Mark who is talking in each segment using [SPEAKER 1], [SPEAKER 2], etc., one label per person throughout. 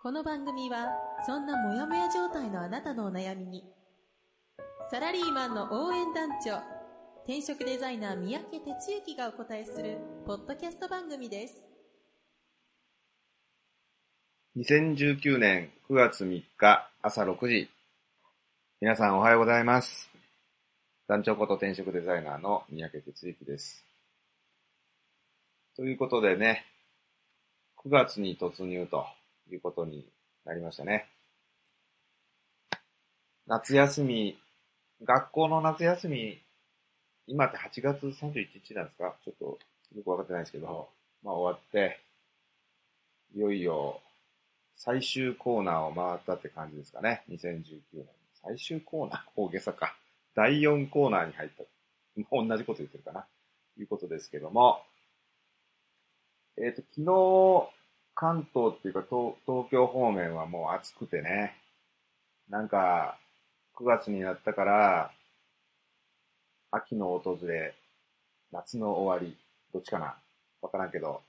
[SPEAKER 1] この番組はそんなモヤモヤ状態のあなたのお悩みにサラリーマンの応援団長転職デザイナー三宅哲之がお答えするポッドキャスト番組です
[SPEAKER 2] 2019年9月3日朝6時。皆さんおはようございます。団長こと転職デザイナーの三宅哲之です。ということでね、9月に突入ということになりましたね。夏休み、学校の夏休み、今って8月31日なんですか？ちょっとよくわかってないですけど、まあ終わって、いよいよ最終コーナーを回ったって感じですかね。2019年。最終コーナー大げさか。第4コーナーに入った。もう同じこと言ってるかな。いうことですけども。えっ、と、昨日、関東っていうか東東京方面はもう暑くてね。なんか、9月になったから、秋の訪れ、夏の終わり、どっちかな。わからんけど、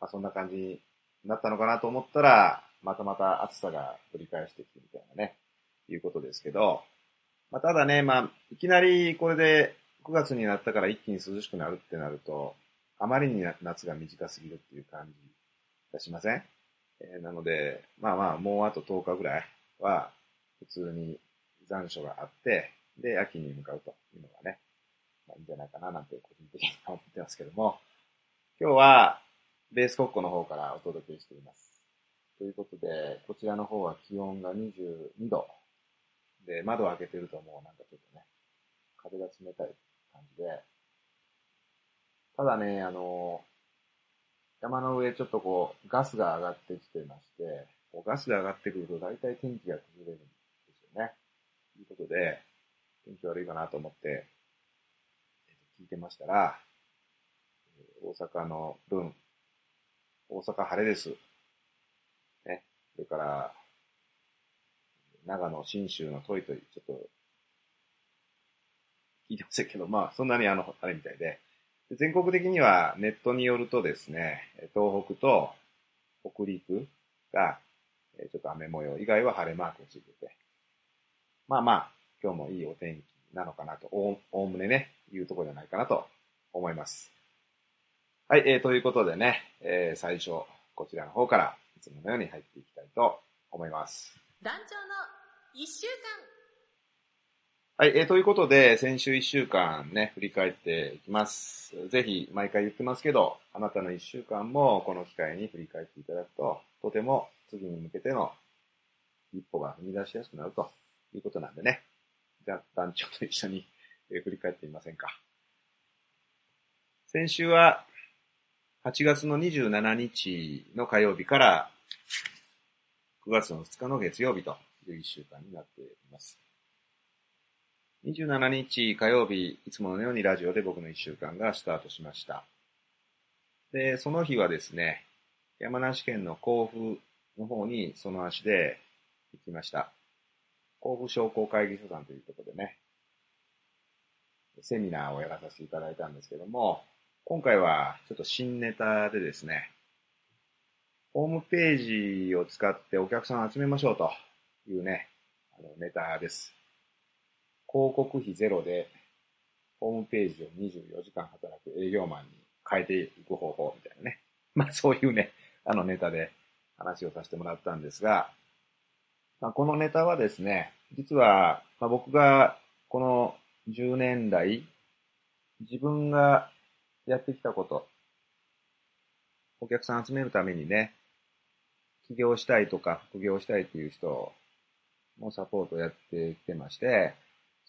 [SPEAKER 2] まあ、そんな感じになったのかなと思ったら、またまた暑さが繰り返してきてみたいなね、いうことですけど、まあ、ただね、まあ、いきなりこれで9月になったから一気に涼しくなるってなると、あまりに夏が短すぎるっていう感じがしません、えーなので、まあまあ、もうあと10日ぐらいは、普通に残暑があって、で、秋に向かうというのがね、まあいいんじゃないかななんて個人的に思ってますけども、今日は、ベース国庫の方からお届けしています。ということで、こちらの方は気温が22度。で、窓を開けてるともうなんかちょっとね、風が冷たい感じで。ただね、あの、山の上ちょっとこう、ガスが上がってきてまして、こうガスが上がってくると大体天気が崩れるんですよね。ということで、天気悪いかなと思って、えっと聞いてましたら、大阪の分、大阪晴れです。ね。それから、長野、新州のトイトイ、ちょっと、聞いてませんけど、まあ、そんなにあの、あれみたいで。全国的にはネットによるとですね、東北と北陸が、ちょっと雨模様以外は晴れマークがついてて、まあまあ、今日もいいお天気なのかなと、おおむねね、いうところじゃないかなと思います。はい、えー、ということでね、えー最初、こちらの方から、いつものように入っていきたいと思います。
[SPEAKER 1] 団長の1週間
[SPEAKER 2] はい、えー、ということで、先週1週間ね、振り返っていきます。ぜひ、毎回言ってますけど、あなたの1週間もこの機会に振り返っていただくと、とても次に向けての一歩が踏み出しやすくなるということなんでね。じゃあ、団長と一緒に、えー振り返ってみませんか。先週は、8月の27日の火曜日から、9月の2日の月曜日という1週間になっています。27日火曜日、いつものようにラジオで僕の1週間がスタートしました。で、その日はですね、山梨県の甲府の方にその足で行きました。甲府商工会議所さんというところでね、セミナーをやらさせていただいたんですけども、今回はちょっと新ネタでですね、ホームページを使ってお客さんを集めましょうというね、あのネタです。広告費ゼロで、ホームページを24時間働く営業マンに変えていく方法みたいなね。まあそういうね、あのネタで話をさせてもらったんですが、まあ、このネタはですね、実は、まあ、僕がこの10年来、自分がやってきたこと、お客さん集めるためにね、起業したいとか副業したいっていう人もサポートやってきてまして、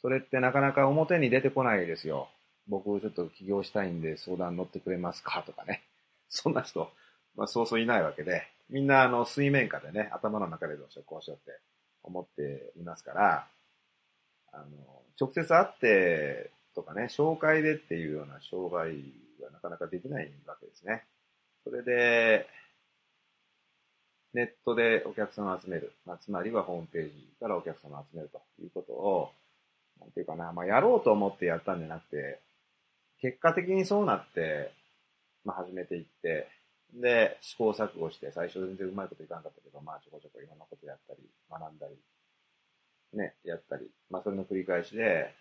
[SPEAKER 2] それってなかなか表に出てこないですよ。僕ちょっと起業したいんで相談乗ってくれますかとかね。そんな人、まあそうそういないわけで、みんなあの水面下でね、頭の中でどうしようこうしようって思っていますから、あの、直接会ってとかね、紹介でっていうような商売はなかなかできないわけですね。それで、ネットでお客様を集める。まあ、つまりはホームページからお客様を集めるということを、なんていうかな、まあ、やろうと思ってやったんじゃなくて、結果的にそうなって、まあ、始めていって、で、試行錯誤して、最初全然うまいこといかなかったけど、まあ、ちょこちょこいろんなことやったり、学んだり、ね、やったり、まあ、それの繰り返しで、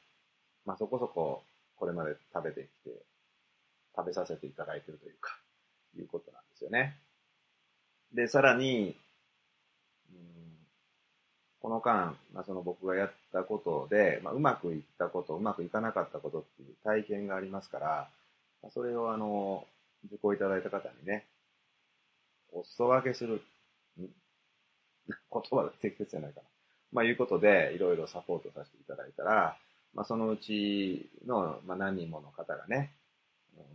[SPEAKER 2] まあ、そこそこ、これまで食べてきて、食べさせていただいてるというか、いうことなんですよね。で、さらに、この間、まあ、その僕がやったことで、まあ、うまくいったこと、うまくいかなかったことっていう体験がありますから、まあ、それをあの、受講いただいた方にね、お裾分けする、ん言葉が適切じゃないかな。まあ、いうことで、いろいろサポートさせていただいたら、まあ、そのうちの、まあ、何人もの方がね、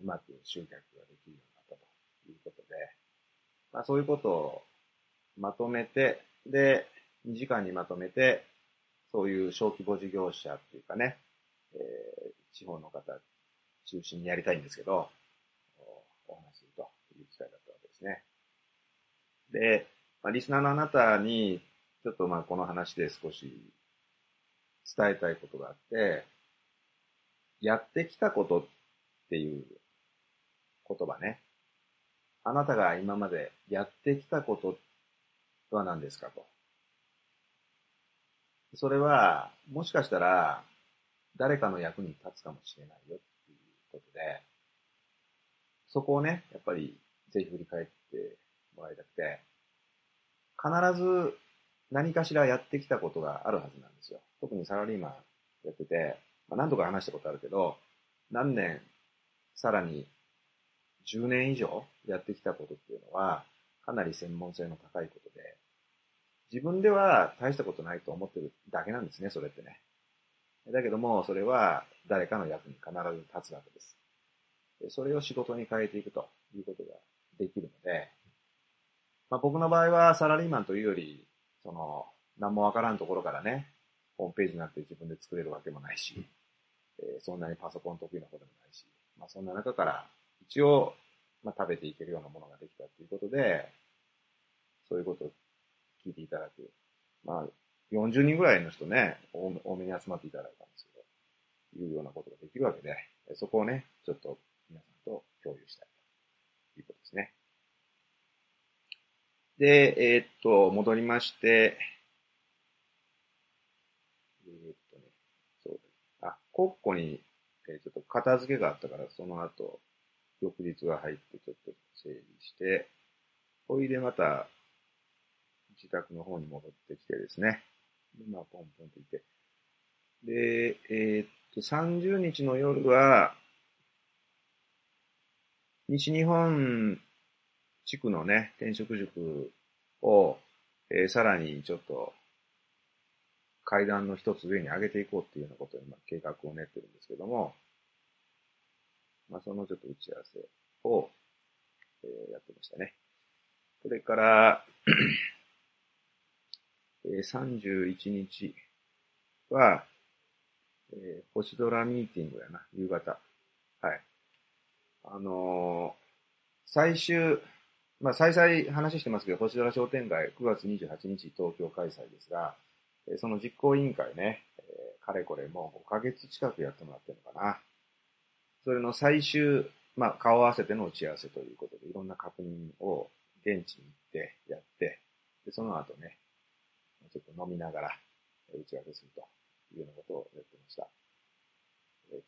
[SPEAKER 2] うまく集客ができるようになったということで、まあ、そういうことをまとめて、で、2時間にまとめて、そういう小規模事業者っていうかね、えー、地方の方中心にやりたいんですけど、お話しするという機会だったわけですね。で、まあ、リスナーのあなたに、ちょっとまあこの話で少し伝えたいことがあって、やってきたことっていう言葉ね。あなたが今までやってきたことは何ですかと。それは、もしかしたら、誰かの役に立つかもしれないよっていうことで、そこをね、やっぱりぜひ振り返ってもらいたくて、必ず何かしらやってきたことがあるはずなんですよ。特にサラリーマンやってて、まあ、何度か話したことあるけど、何年、さらに10年以上やってきたことっていうのは、かなり専門性の高いことで、自分では大したことないと思ってるだけなんですね、それってね。だけども、それは誰かの役に必ず立つわけです。それを仕事に変えていくということができるので、まあ、僕の場合はサラリーマンというより、その、何もわからんところからね、ホームページになって自分で作れるわけもないし、えーそんなにパソコン得意なこともないし、まあ、そんな中から一応、まあ、食べていけるようなものができたということで、そういうことを聞いていただく。まあ、40人ぐらいの人ね、多めに集まっていただいたんですけど、いうようなことができるわけで、そこをね、ちょっと皆さんと共有したいということですね。で、えーっと、戻りまして、えーっとね、そうだ。あ、国庫に、えちょっと片付けがあったから、その後、翌日が入ってちょっと整理して、ほいでまた、自宅の方に戻ってきてですね。で、まあ、ポンポンといて。で、えーっと、30日の夜は、西日本地区のね、転職塾を、えーさらにちょっと、階段の一つ上に上げていこうっていうようなことを今計画を練ってるんですけども、まあ、そのちょっと打ち合わせを、えーやってましたね。それから、31日は、えー星空ミーティングやな、夕方。はい。あのー最終、まあ、再々話してますけど、星空商店街9月28日東京開催ですが、えその実行委員会ね、えーかれこれもう5ヶ月近くやってもらってるのかな。それの最終、まあ、顔合わせての打ち合わせということで、いろんな確認を現地に行ってやって、で、その後ね、ちょっと飲みながら打ち合わせするというようなことをやってました。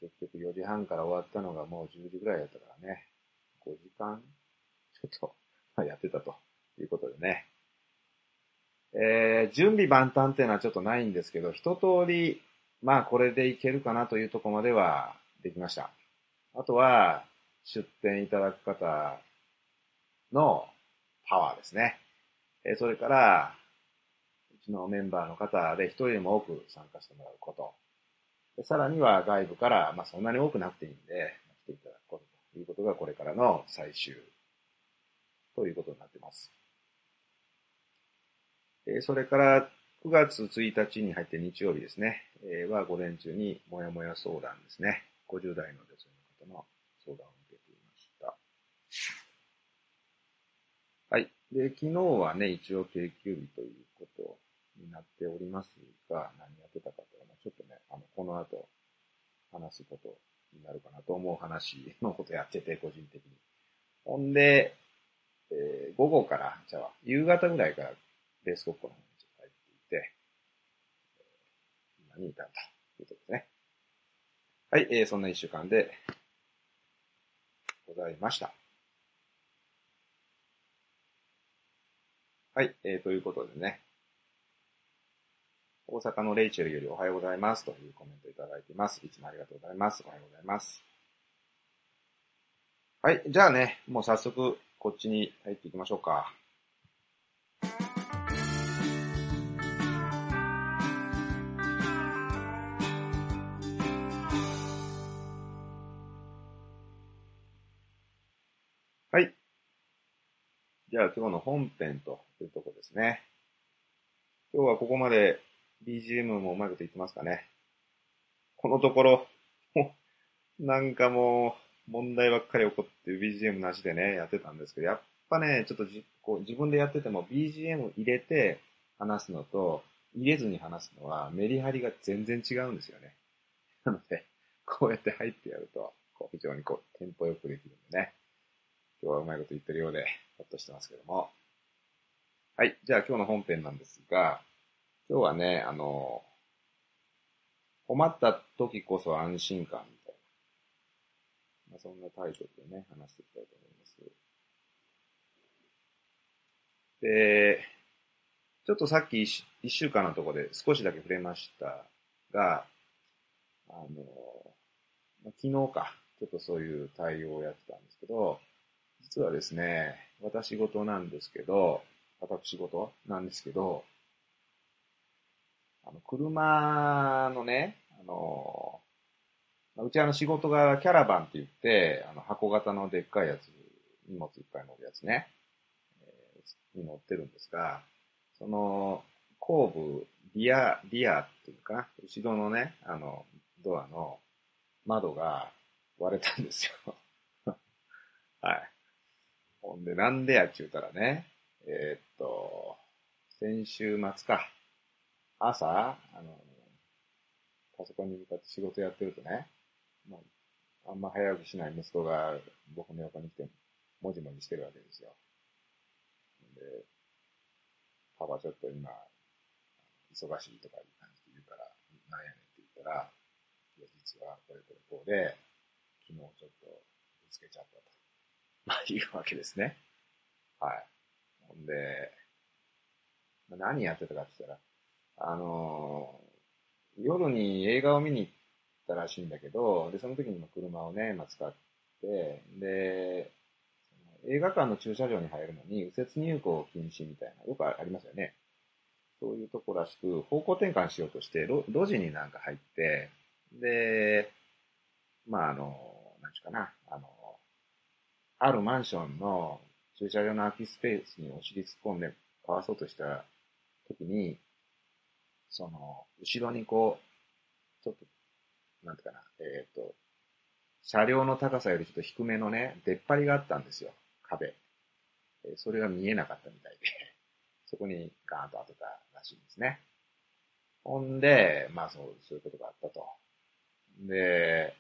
[SPEAKER 2] 結局4時半から終わったのがもう10時ぐらいだったからね、5時間？ちょっと、まあやってたということでね。えー準備万端っていうのはちょっとないんですけど、一通り、まあこれでいけるかなというとこまではできました。あとは、出店いただく方のパワーですね。えーそれから、のメンバーの方で一人でも多く参加してもらうこと。さらには外部から、まあそんなに多くなくていいんで、来ていただくことということがこれからの最終ということになっています。えそれから、9月1日に入って日曜日ですね、え、は午前中にもやもや相談ですね。50代の女性の方の相談を受けていました。はい。で、昨日はね、一応定休日ということになっておりますが、何やってたかというのは、ちょっとね、あの、この後話すことになるかなと思う話のことやってて、個人的に。ほんで、えー、午後から、じゃあ、夕方ぐらいからベース国庫の方にちょっと入っていて、えー、今に至るということですね。はい、えー、そんな一週間でございました。はい、えー、ということでね、大阪のレイチェルよりおはようございますというコメントいただいています。いつもありがとうございます。おはようございます。はい。じゃあね、もう早速こっちに入っていきましょうか。はい。じゃあ今日の本編というとこですね。今日はここまで BGM もうまいこと言ってますかね。このところ、なんかもう、問題ばっかり起こって BGM なしでね、やってたんですけど、やっぱね、ちょっとじこう自分でやってても BGM 入れて話すのと、入れずに話すのはメリハリが全然違うんですよね。なので、こうやって入ってやると、こう非常にこう、テンポよくできるんでね。今日はうまいこと言ってるようで、ほっとしてますけども。はい。じゃあ今日の本編なんですが、今日はね、あの、困った時こそ安心感みたいな、まあ、そんなタイトルでね、話していきたいと思います。で、ちょっとさっき一週間のところで少しだけ触れましたが、あの、昨日か、ちょっとそういう対応をやってたんですけど、実はですね、私事なんですけど、私事なんですけど、あの、車のね、あの、うちあの仕事がキャラバンって言って、あの箱型のでっかいやつ、荷物いっぱい乗るやつね、えー、に乗ってるんですが、その、後部、リア、リアっていうか、後ろのね、あの、ドアの窓が割れたんですよ。はい。ほんで、なんでやっちゅうたらね、えー、っと、先週末か。朝、あの、パソコンに向かって仕事やってるとね、もう、あんま早起きしない息子が僕の横に来て、もじもじしてるわけですよ。で、パパちょっと今、忙しいとかいう感じで言うから、なんやねんって言ったら、いや、実はこれこれこうで、昨日ちょっとぶつけちゃったと。まあ、いうわけですね。はい。ほんで、何やってたかって言ったら、あのー、夜に映画を見に行ったらしいんだけど、で、その時に車をね、まあ、使って、で、映画館の駐車場に入るのに右折入庫禁止みたいな、よくありますよね。そういうとこらしく、方向転換しようとして、路路地になんか入って、で、まあ、あの、なんちゅうかな、あの、あるマンションの駐車場の空きスペースにお尻突っ込んでかわそうとした時に、その、後ろにこう、ちょっと、なんていうかな、えっ、ー、と、車両の高さよりちょっと低めのね、出っ張りがあったんですよ、壁。えー、それが見えなかったみたいで、そこにガーンと当てたらしいんですね。ほんで、まあそう、そういうことがあったと。で、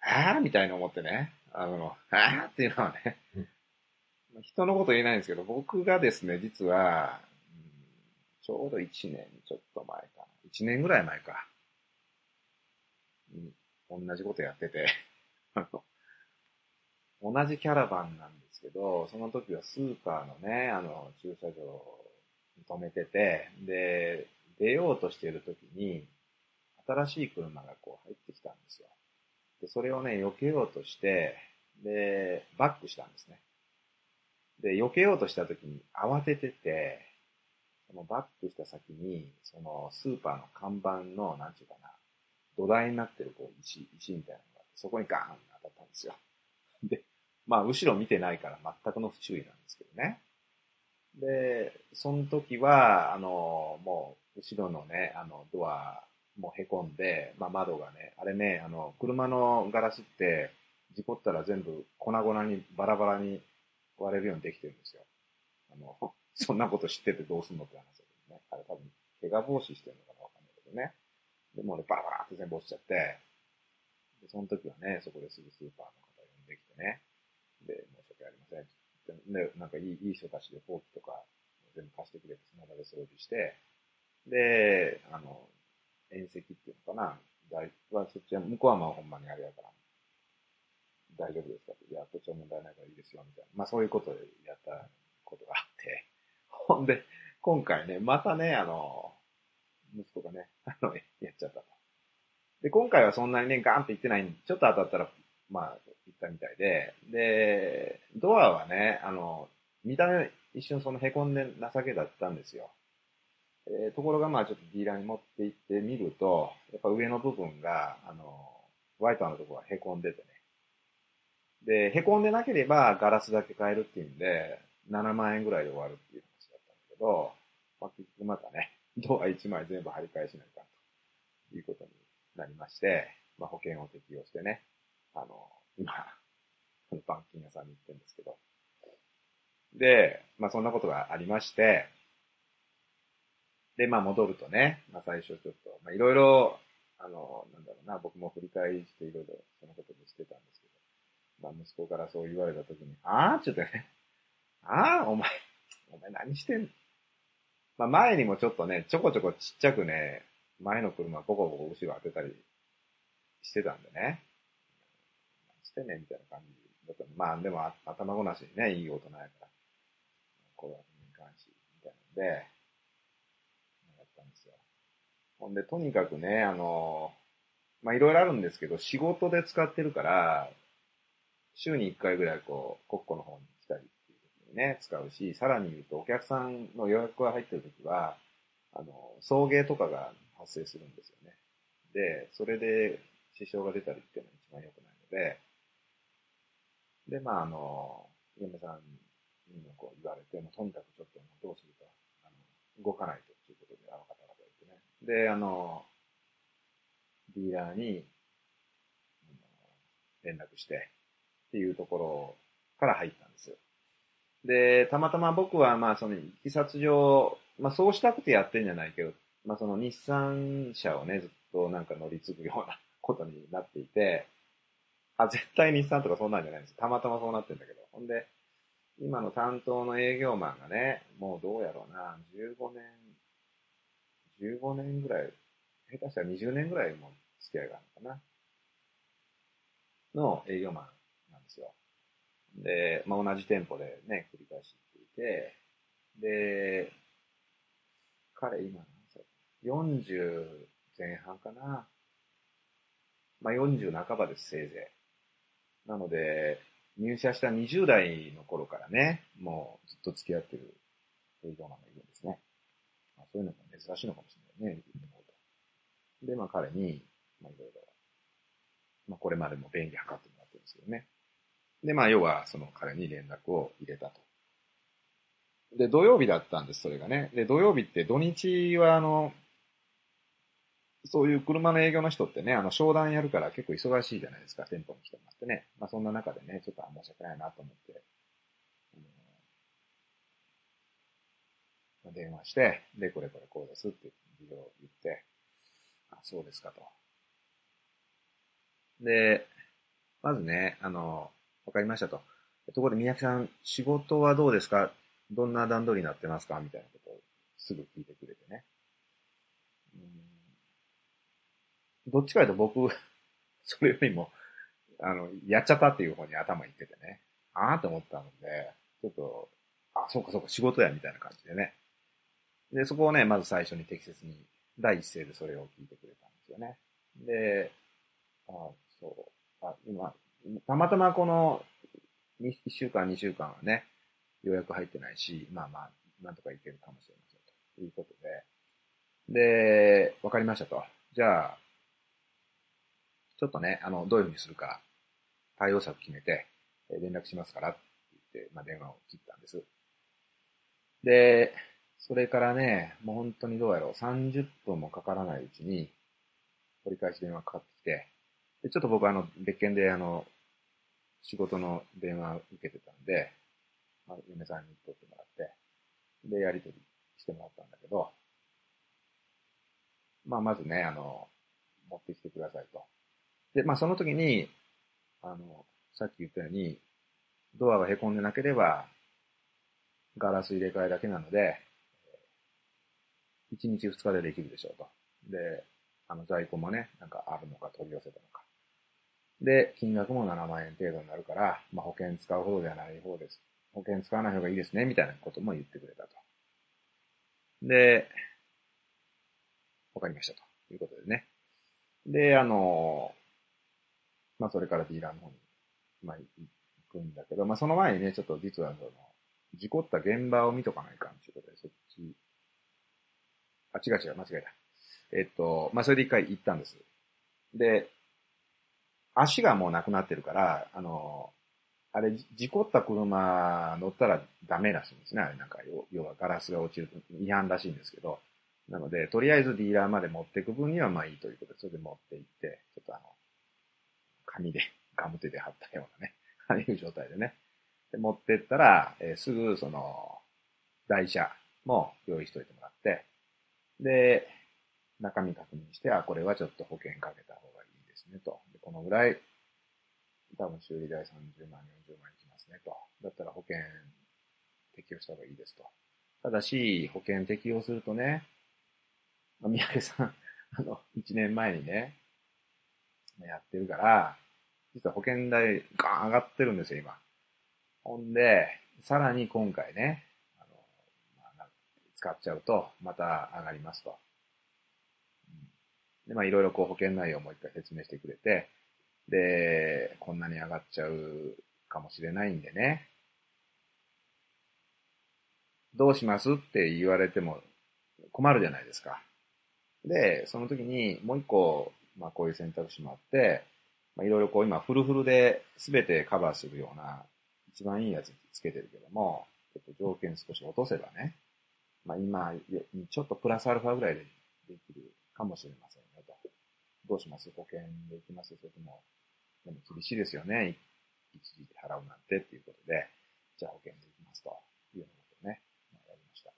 [SPEAKER 2] ああみたいに思ってね、あの、ああっていうのはね、人のこと言えないんですけど、僕がですね、実は、ちょうど1年ちょっと前かな。1年ぐらい前か。うん、同じことやってて 同じキャラバンなんですけど、その時はスーパーのね、あの、駐車場に止めてて、で、出ようとしている時に、新しい車がこう入ってきたんですよ。で、それをね、避けようとして、で、バックしたんですね。で、避けようとした時に慌ててて、そのバックした先に、そのスーパーの看板の、なんていうかな、土台になってるこう石、石みたいなのがあって、そこにガーン当たったんですよ。で、まあ後ろ見てないから全くの不注意なんですけどね。で、その時は、あの、もう、後ろのね、あの、ドア、もう凹んで、まあ窓がね、あれね、あの、車のガラスって、事故ったら全部粉々にバラバラに割れるようにできてるんですよ。あの、そんなこと知っててどうすんのって話だけどね。あれ多分、怪我防止してるのかなわかんないけどね。で、もうね、バラバラって全部落ちちゃって、で、その時はね、そこですぐスーパーの方呼んできてね。で、申し訳ありません。で、なんかいいいい人たちでフォーキとか全部貸してくれて、その場で掃除して、で、あの、縁石っていうのかな、大はそっちは、向こうはまあほんまにあれやから、大丈夫ですかって、いや、こっちは問題ないからいいですよ、みたいな。まあそういうことでやったことがあって、ほんで、今回ね、またね、あの、息子がね、あの、やっちゃったと。で、今回はそんなにね、ガーンって言ってないんで、ちょっと当たったら、まあ、言ったみたいで、で、ドアはね、あの、見た目一瞬その凹んで情けだったんですよ。えー、ところがまあちょっとディーラーに持って行ってみると、やっぱ上の部分が、あの、ワイパーのところが凹んでてね。で、凹んでなければガラスだけ変えるっていうんで、7万円ぐらいで終わるっていうど、まあ、結局またね、ドア1枚全部張り替えしないかということになりまして、まあ、保険を適用してね、あの、今、板金屋さんに行ってるんですけど。で、まあそんなことがありまして、で、まあ戻るとね、まあ最初ちょっと、まあいろいろ、あの、なんだろうな、僕も振り返していろいろそのことでしてたんですけど、まあ息子からそう言われたときに、ああちょっとね、ああお前、お前何してんの？まあ前にもちょっとね、ちょこちょこちっちゃくね、前の車ボコボコ後ろ当てたりしてたんでね。してねみたいな感じだったまあでも頭ごなしにね、いい大人やから。これはに関し、みたいなんで、やったんですよ。ほんで、とにかくね、あの、まあいろいろあるんですけど、仕事で使ってるから、週に1回ぐらいこう、国庫の方に来たりね、使うし、さらに言うとお客さんの予約が入ってる時は、あの、送迎とかが発生するんですよね。で、それで支障が出たりっていうのは一番良くないので、で、まあ、あの、嫁さんにもこう言われて、もとにかくちょっとどうするか、あの、動かないとということで、あの方々言ってね。で、あの、ディーラーに、連絡して、っていうところから入ったんですよ。で、たまたま僕は、まあ、その、いきさつ上、まあ、そうしたくてやってんじゃないけど、まあ、その日産車をね、ずっとなんか乗り継ぐようなことになっていて、あ、絶対日産とかそんなんじゃないんですたまたまそうなってんだけど。ほんで、今の担当の営業マンがね、もうどうやろうな、15年、15年ぐらい、下手したら20年ぐらいも付き合いがあるのかな、の営業マン。で、まあ、同じ店舗でね、繰り返し行っていて、で、彼今何歳 ?40 前半かな。まあ、40半ばです、せいぜい。なので、入社した20代の頃からね、もうずっと付き合ってる営業マンがいるんですね。まあ、そういうのも珍しいのかもしれないね、で、まあ彼に、まあいろいろ、まあこれまでも便宜図ってもらってるんですけどね。で、まあ要はその彼に連絡を入れたと。で、土曜日だったんです、それがね。で、土曜日って土日はあの、そういう車の営業の人ってね、あの、商談やるから結構忙しいじゃないですか、店舗の人になってね。まあそんな中でね、ちょっと申し訳ないなと思って、うん、電話して、で、これこれこうですって事情を言って、あ、そうですかと。で、まずね、あの、わかりましたと。ところで、宮城さん、仕事はどうですか？どんな段取りになってますか？みたいなことをすぐ聞いてくれてね。どっちかというと僕、それよりも、あの、やっちゃったっていう方に頭いっててね、ああと思ったので、ちょっと、あ、そうかそうか、仕事や、みたいな感じでね。で、そこをね、まず最初に適切に、第一声でそれを聞いてくれたんですよね。で、たまたまこの、1週間、2週間はね、予約入ってないし、まあまあ、なんとかいけるかもしれませんということで、で、わかりましたと。じゃあ、ちょっとね、あの、どういうふうにするか、対応策決めて、連絡しますからって言って、まあ、電話を切ったんです。で、それからね、もう本当にどうやろう、30分もかからないうちに、折り返し電話かかってきて、で、ちょっと僕はあの、別件であの、仕事の電話を受けてたんで、まあ、嫁さんに取ってもらって、で、やり取りしてもらったんだけど、まあ、まずね、あの、持ってきてくださいと。で、まあ、その時に、あの、さっき言ったように、ドアが凹んでなければ、ガラス入れ替えだけなので、1日2日でできるでしょうと。で、あの在庫もね、なんかあるのか取り寄せたのか。で、金額も7万円程度になるから、まあ、保険使うほどではない方です。保険使わない方がいいですね、みたいなことも言ってくれたと。で、わかりましたということでね。で、あの、まあ、それからディーラーの方に、まあ、行くんだけど、まあ、その前にね、ちょっと実はその、事故った現場を見とかないかんということで、そっち、あ、違う違う、間違えた。えっと、まあ、それで一回行ったんです。で、足がもうなくなってるから、あの、あれ、事故った車乗ったらダメらしいんですね。あれなんか、要はガラスが落ちる違反らしいんですけど。なので、とりあえずディーラーまで持っていく分にはまあいいということで、それで持って行って、ちょっとあの、紙で、ガム手で貼ったようなね、ああいう状態でね。で、持ってったら、えー、すぐその、台車も用意しといてもらって、で、中身確認して、あ、これはちょっと保険かけた方がいいですね、と。このぐらい、多分修理代30万、40万いきますね、と。だったら保険適用した方がいいですと。ただし、保険適用するとね、三宅さん、あの、1年前にね、やってるから、実は保険代ガーン上がってるんですよ、今。ほんで、さらに今回ね、あの、まあ、使っちゃうと、また上がりますと。で、まあいろいろこう保険内容をもう一回説明してくれて、で、こんなに上がっちゃうかもしれないんでね、どうしますって言われても困るじゃないですか。で、その時にもう一個、まあこういう選択肢もあって、まあ、いろいろこう今フルフルで全てカバーするような一番いいやつつけてるけども、ちょっと条件少し落とせばね、まあ今、ちょっとプラスアルファぐらいでできるかもしれませんよと。どうします？保険できます？それとも、でも厳しいですよね。一時で払うなんてっていうことで、じゃあ保険でいきますというようなことをね、まあ、やりました。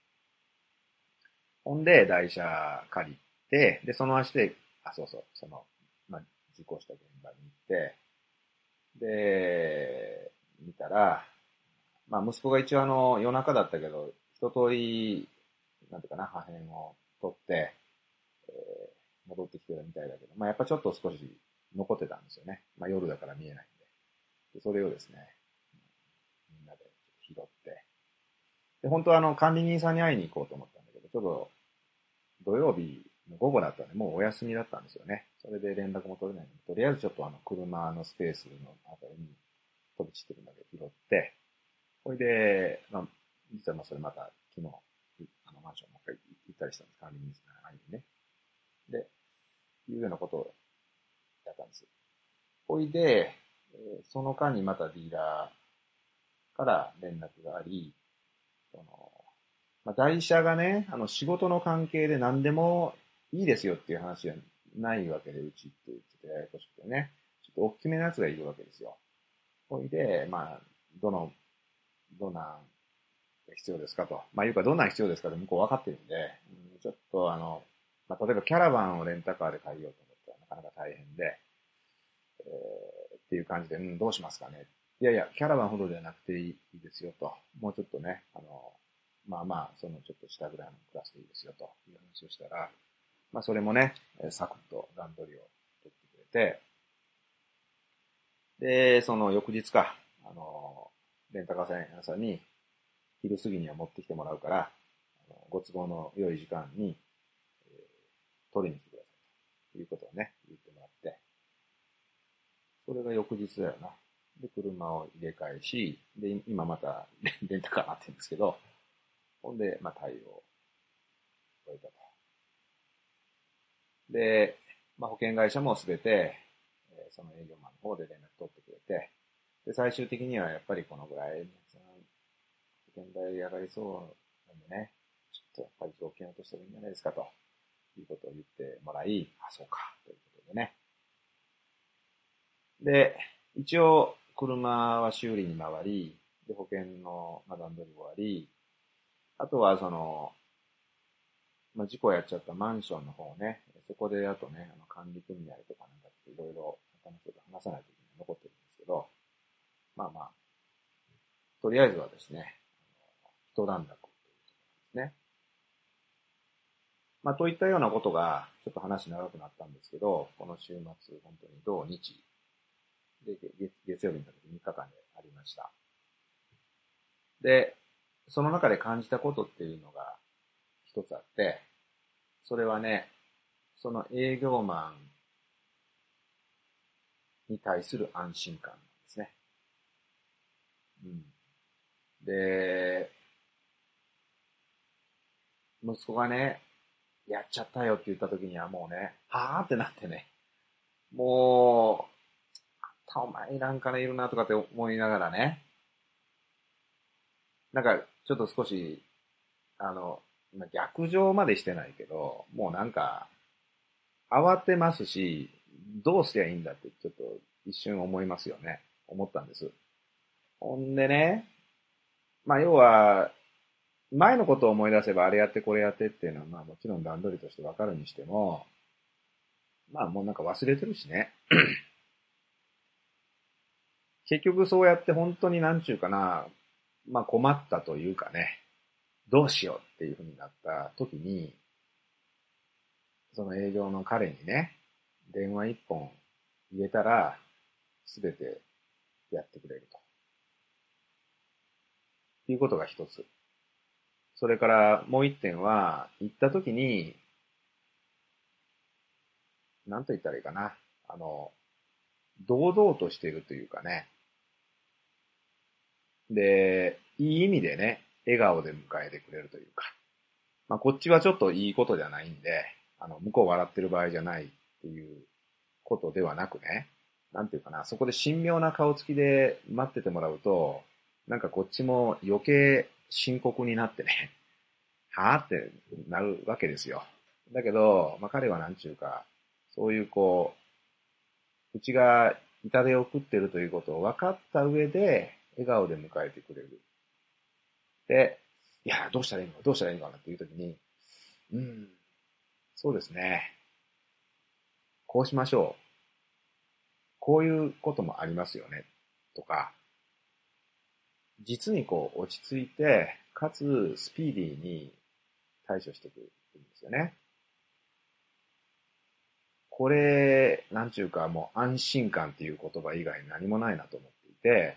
[SPEAKER 2] ほんで、台車借りて、で、その足で、あ、そうそう、その、まあ、事故した現場に行って、で、見たら、まあ、息子が一応あの、夜中だったけど、一通り、なんていうかな、破片を取って、えー、戻ってきてたみたいだけど、まあ、やっぱちょっと少し残ってたんですよね。まあ、夜だから見えないんで。でそれをですね、みんなで拾って、で、本当はあの、管理人さんに会いに行こうと思ったんだけど、ちょっと、土曜日の午後だったんで、もうお休みだったんですよね。それで連絡も取れないので、とりあえずちょっとあの、車のスペースのあたりに飛び散ってるんだけど拾って、ほいで、まあ、実はまあそれまた昨日、あの、マンションもう一回行ったりしたんです、管理人さんに会いにね。で、いうようなことをったんです。ほいで、その間にまたディーラーから連絡があり、その、まあ、台車がね、あの、仕事の関係で何でもいいですよっていう話じゃないわけで、うちってちょっとややこしくてね。ちょっと大きめのやつがいるわけですよ。ほいで、まあ、どの、どんな必要ですかと。まあ、いうか、どんな必要ですかって向こう分かってるんで、うん、ちょっとあの、まあ、例えばキャラバンをレンタカーで借りようとかなか大変で、えー、っていう感じで、うん、どうしますかね。いやいや、キャラバンほどではなくていいですよと。もうちょっとね、あの、まあまあ、そのちょっと下ぐらいのクラスでいいですよという話をしたら、まあそれもね、サクッと段取りを取ってくれて、で、その翌日か、あの、レンタカー屋さんに、昼過ぎには持ってきてもらうから、ご都合の良い時間に、えー、取りに来。いうことをね、言ってもらって、それが翌日だよな。で、車を入れ替えし、で、今また レンタカーになってるんですけど、ほんで、まあ、対応を終えたと。で、まあ、保険会社もすべて、えー、その営業マンの方で連絡取ってくれて、で、最終的にはやっぱりこのぐらい、保険代上がりそうなんでね、ちょっとやっぱり条件落とした方がいいんじゃないですかと、いうことを言ってもらい、あ、そうか、ということでね。で、一応、車は修理に回り、で、保険の、ま、段取り終わり、あとは、その、まあ、事故やっちゃったマンションの方ね、そこであとね、あの管理組合とかなんかいろいろ他の人と話さないといけない残ってるんですけど、まあまあ、とりあえずはですね、あの一段落というところですね。まあ、といったようなことが、ちょっと話長くなったんですけど、この週末、本当に土日、で、月月曜日にかけて3日間でありました。で、その中で感じたことっていうのが一つあって、それはね、その営業マンに対する安心感なんですね。うん。で、息子がね、やっちゃったよって言った時にはもうね、はーってなってね、もう、頭お前なんかね、いるなとかって思いながらね、なんか、ちょっと少し、あの、逆上までしてないけど、もうなんか、慌てますし、どうすりゃいいんだってちょっと一瞬思いますよね。思ったんです。ほんでね、まあ要は、前のことを思い出せばあれやってこれやってっていうのはまあもちろん段取りとしてわかるにしても、まあもうなんか忘れてるしね。結局そうやって本当になんちゅうかな、まあ困ったというかね、どうしようっていうふうになった時に、その営業の彼にね、電話一本入れたら、すべてやってくれると。いうことが一つ。それからもう一点は、行った時に、なんと言ったらいいかな。あの、堂々としているというかね。で、いい意味でね、笑顔で迎えてくれるというか。まあ、こっちはちょっといいことじゃないんで、あの、向こう笑ってる場合じゃないっていうことではなくね、なんていうかな、そこで神妙な顔つきで待っててもらうと、なんかこっちも余計深刻になってね、はぁってなるわけですよ。だけど、まあ、彼はなんちゅうか、そういうこう、うちが痛手を食ってるということを分かった上で、笑顔で迎えてくれる。で、いや、どうしたらいいの？か、どうしたらいいのかなっていうときに、うん、そうですね。こうしましょう。こういうこともありますよね。とか、実にこう落ち着いて、かつスピーディーに対処してくるんですよね。これ、なんちゅうかもう安心感っていう言葉以外何もないなと思っていて、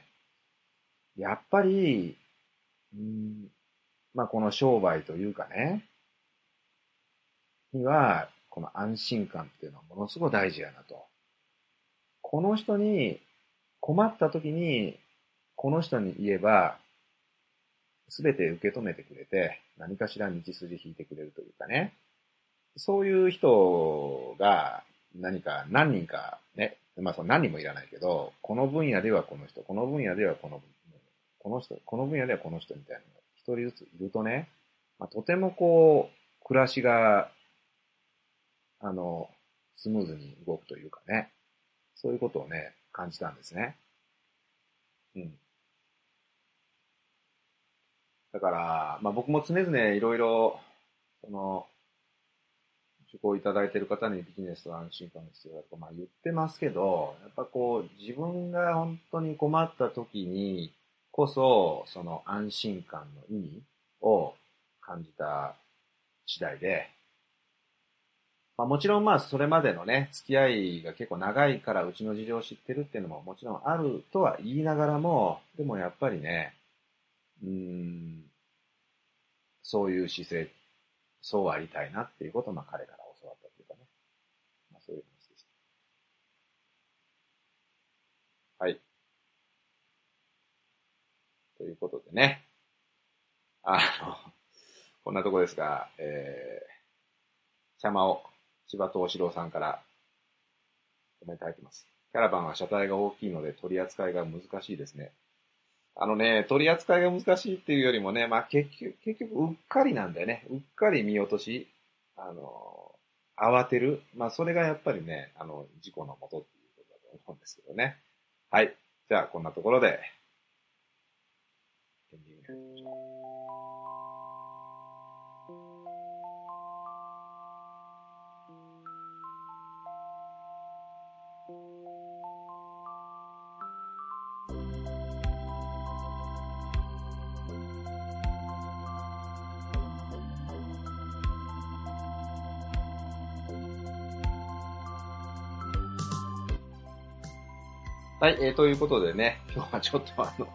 [SPEAKER 2] やっぱり、うん、まあこの商売というかね、には、この安心感っていうのはものすごく大事やなと。この人に困った時に、この人に言えば、すべて受け止めてくれて、何かしら道筋引いてくれるというかね。そういう人が何か何人かね、まあその何人もいらないけど、この分野ではこの人、この分野ではこの、この人、この分野ではこの人みたいなのが一人ずついるとね、まあ、とてもこう、暮らしが、あの、スムーズに動くというかね、そういうことをね、感じたんですね。うん。だから、まあ僕も常々いろいろ、その、受講いただいている方にビジネスと安心感が必要だとか、まあ言ってますけど、やっぱこう、自分が本当に困った時にこそ、その安心感の意味を感じた次第で、まあもちろんまあそれまでのね、付き合いが結構長いからうちの事情を知ってるっていうのももちろんあるとは言いながらも、でもやっぱりね、うん、そういう姿勢、そうありたいなっていうことをまあ彼から教わったというかね。まあそういう話でした。はい。ということでね。あの、こんなとこですが、えー、シャマオ、千葉東四郎さんからコメント入ってます。キャラバンは車体が大きいので取り扱いが難しいですね。あのね、取り扱いが難しいっていうよりもね、まあ結局、結局、うっかりなんだよね。うっかり見落とし、あの、慌てる。まあそれがやっぱりね、あの、事故のもとっていうことだと思うんですけどね。はい。じゃあ、こんなところで、エンディングやりましょう。はい、えー、ということでね、今日はちょっとあの、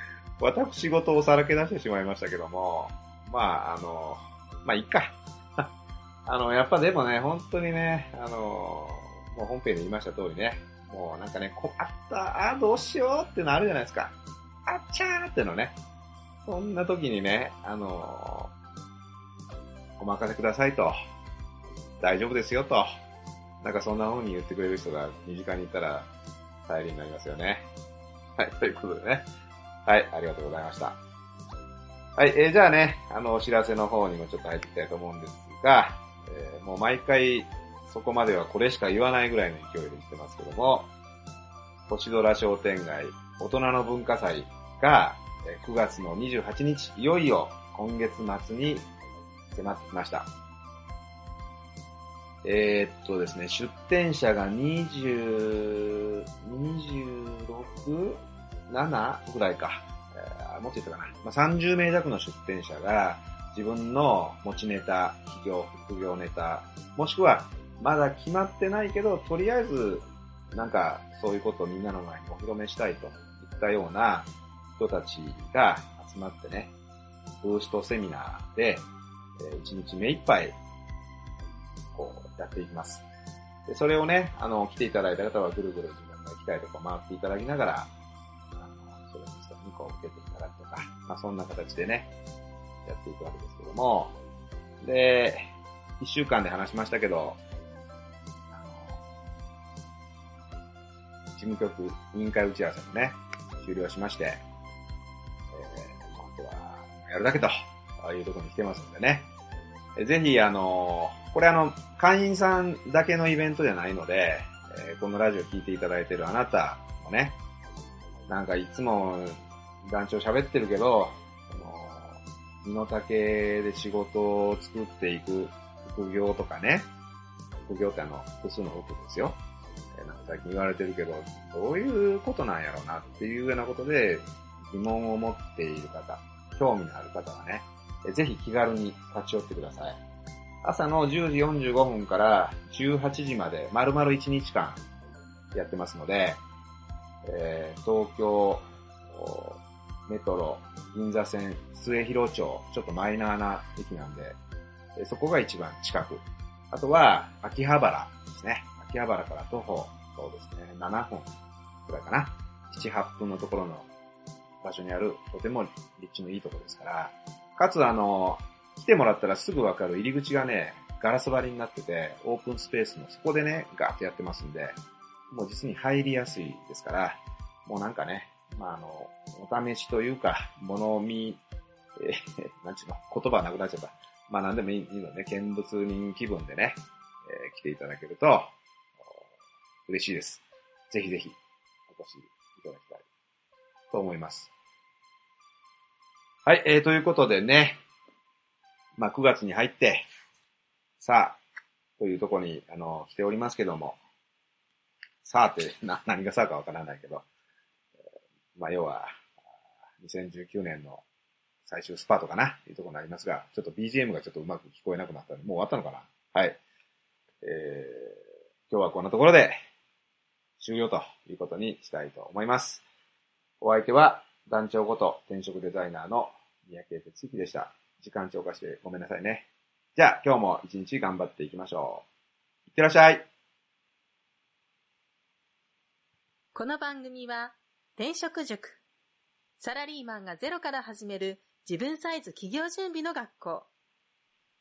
[SPEAKER 2] 私事をさらけ出してしまいましたけども、まあ、あの、まあ、いっか。あの、やっぱでもね、本当にね、あの、もう本編で言いました通りね、もうなんかね、困った、あどうしようってのあるじゃないですか。あっちゃーってのね。そんな時にね、あの、お任せくださいと。大丈夫ですよと。なんかそんな風に言ってくれる人が身近にいたら、頼りになりますよね。はい、ということでね。はい、ありがとうございました。はい、えー、じゃあね、あの、お知らせの方にもちょっと入っていきたいと思うんですが、えー、もう毎回、そこまではこれしか言わないぐらいの勢いで言ってますけども、星空商店街大人の文化祭が9月の28日、いよいよ今月末に迫ってきました。えーっとですね、出店者が20、26、7ぐらいか。えーもっと言ったかな。まあ、30名弱の出店者が自分の持ちネタ、企業、副業ネタ、もしくはまだ決まってないけど、とりあえずなんかそういうことをみんなの前にお披露目したいといったような人たちが集まってね、ブーストセミナーで、えー一日目いっぱいこう、やっていきます。で、それをね、あの、来ていただいた方はぐるぐる自分の行きたいとこ回っていただきながら、あの、それに人にこう受けていただくとか、まあそんな形でね、やっていくわけですけども、で、一週間で話しましたけど、あの、事務局委員会打ち合わせもね、終了しまして、えー、もうあとはやるだけとああいうところに来てますんでね、ぜひ、あの、これあの、会員さんだけのイベントじゃないので、えーこのラジオ聞いていただいてるあなたもね、なんかいつも団長喋ってるけど、あの身の丈で仕事を作っていく副業とかね、副業ってあの、複数の服ですよ。えーなんか最近言われてるけど、どういうことなんやろうなっていうようなことで疑問を持っている方、興味のある方はね、ぜひ気軽に立ち寄ってください。朝の10時45分から18時まで丸々1日間やってますので、えー東京メトロ銀座線末広町、ちょっとマイナーな駅なんで、そこが一番近く。あとは秋葉原ですね。秋葉原から徒歩、そうですね、7分くらいかな。7、8分のところの場所にあるとても立地のいいところですから、かつあの、来てもらったらすぐわかる入り口がね、ガラス張りになってて、オープンスペースのそこでね、ガーッとやってますんで、もう実に入りやすいですから、もうなんかね、まあ、あの、お試しというか、物見、えー、なんちゅうの、言葉なくなっちゃった。まあ、なんでもいいのね、見物人気分でね、えー来ていただけると、嬉しいです。ぜひぜひ、お越しいただきたいと思います。はい、えー、ということでね、まあ、9月に入って、さあ、というところに、あの、来ておりますけども、さあって、な、何がさあかわからないけど、まあ、要は、2019年の最終スパートかな、というところになりますが、ちょっと BGM がちょっとうまく聞こえなくなったので、もう終わったのかなはい。えー、今日はこんなところで、終了ということにしたいと思います。お相手は、団長こと転職デザイナーの三宅哲之でした。時間超過してごめんなさいね。じゃあ、今日も一日頑張っていきましょう。いってらっしゃい。
[SPEAKER 1] この番組は、転職塾。サラリーマンがゼロから始める自分サイズ企業準備の学校。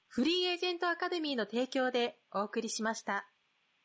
[SPEAKER 1] フリーエージェントアカデミーの提供でお送りしました。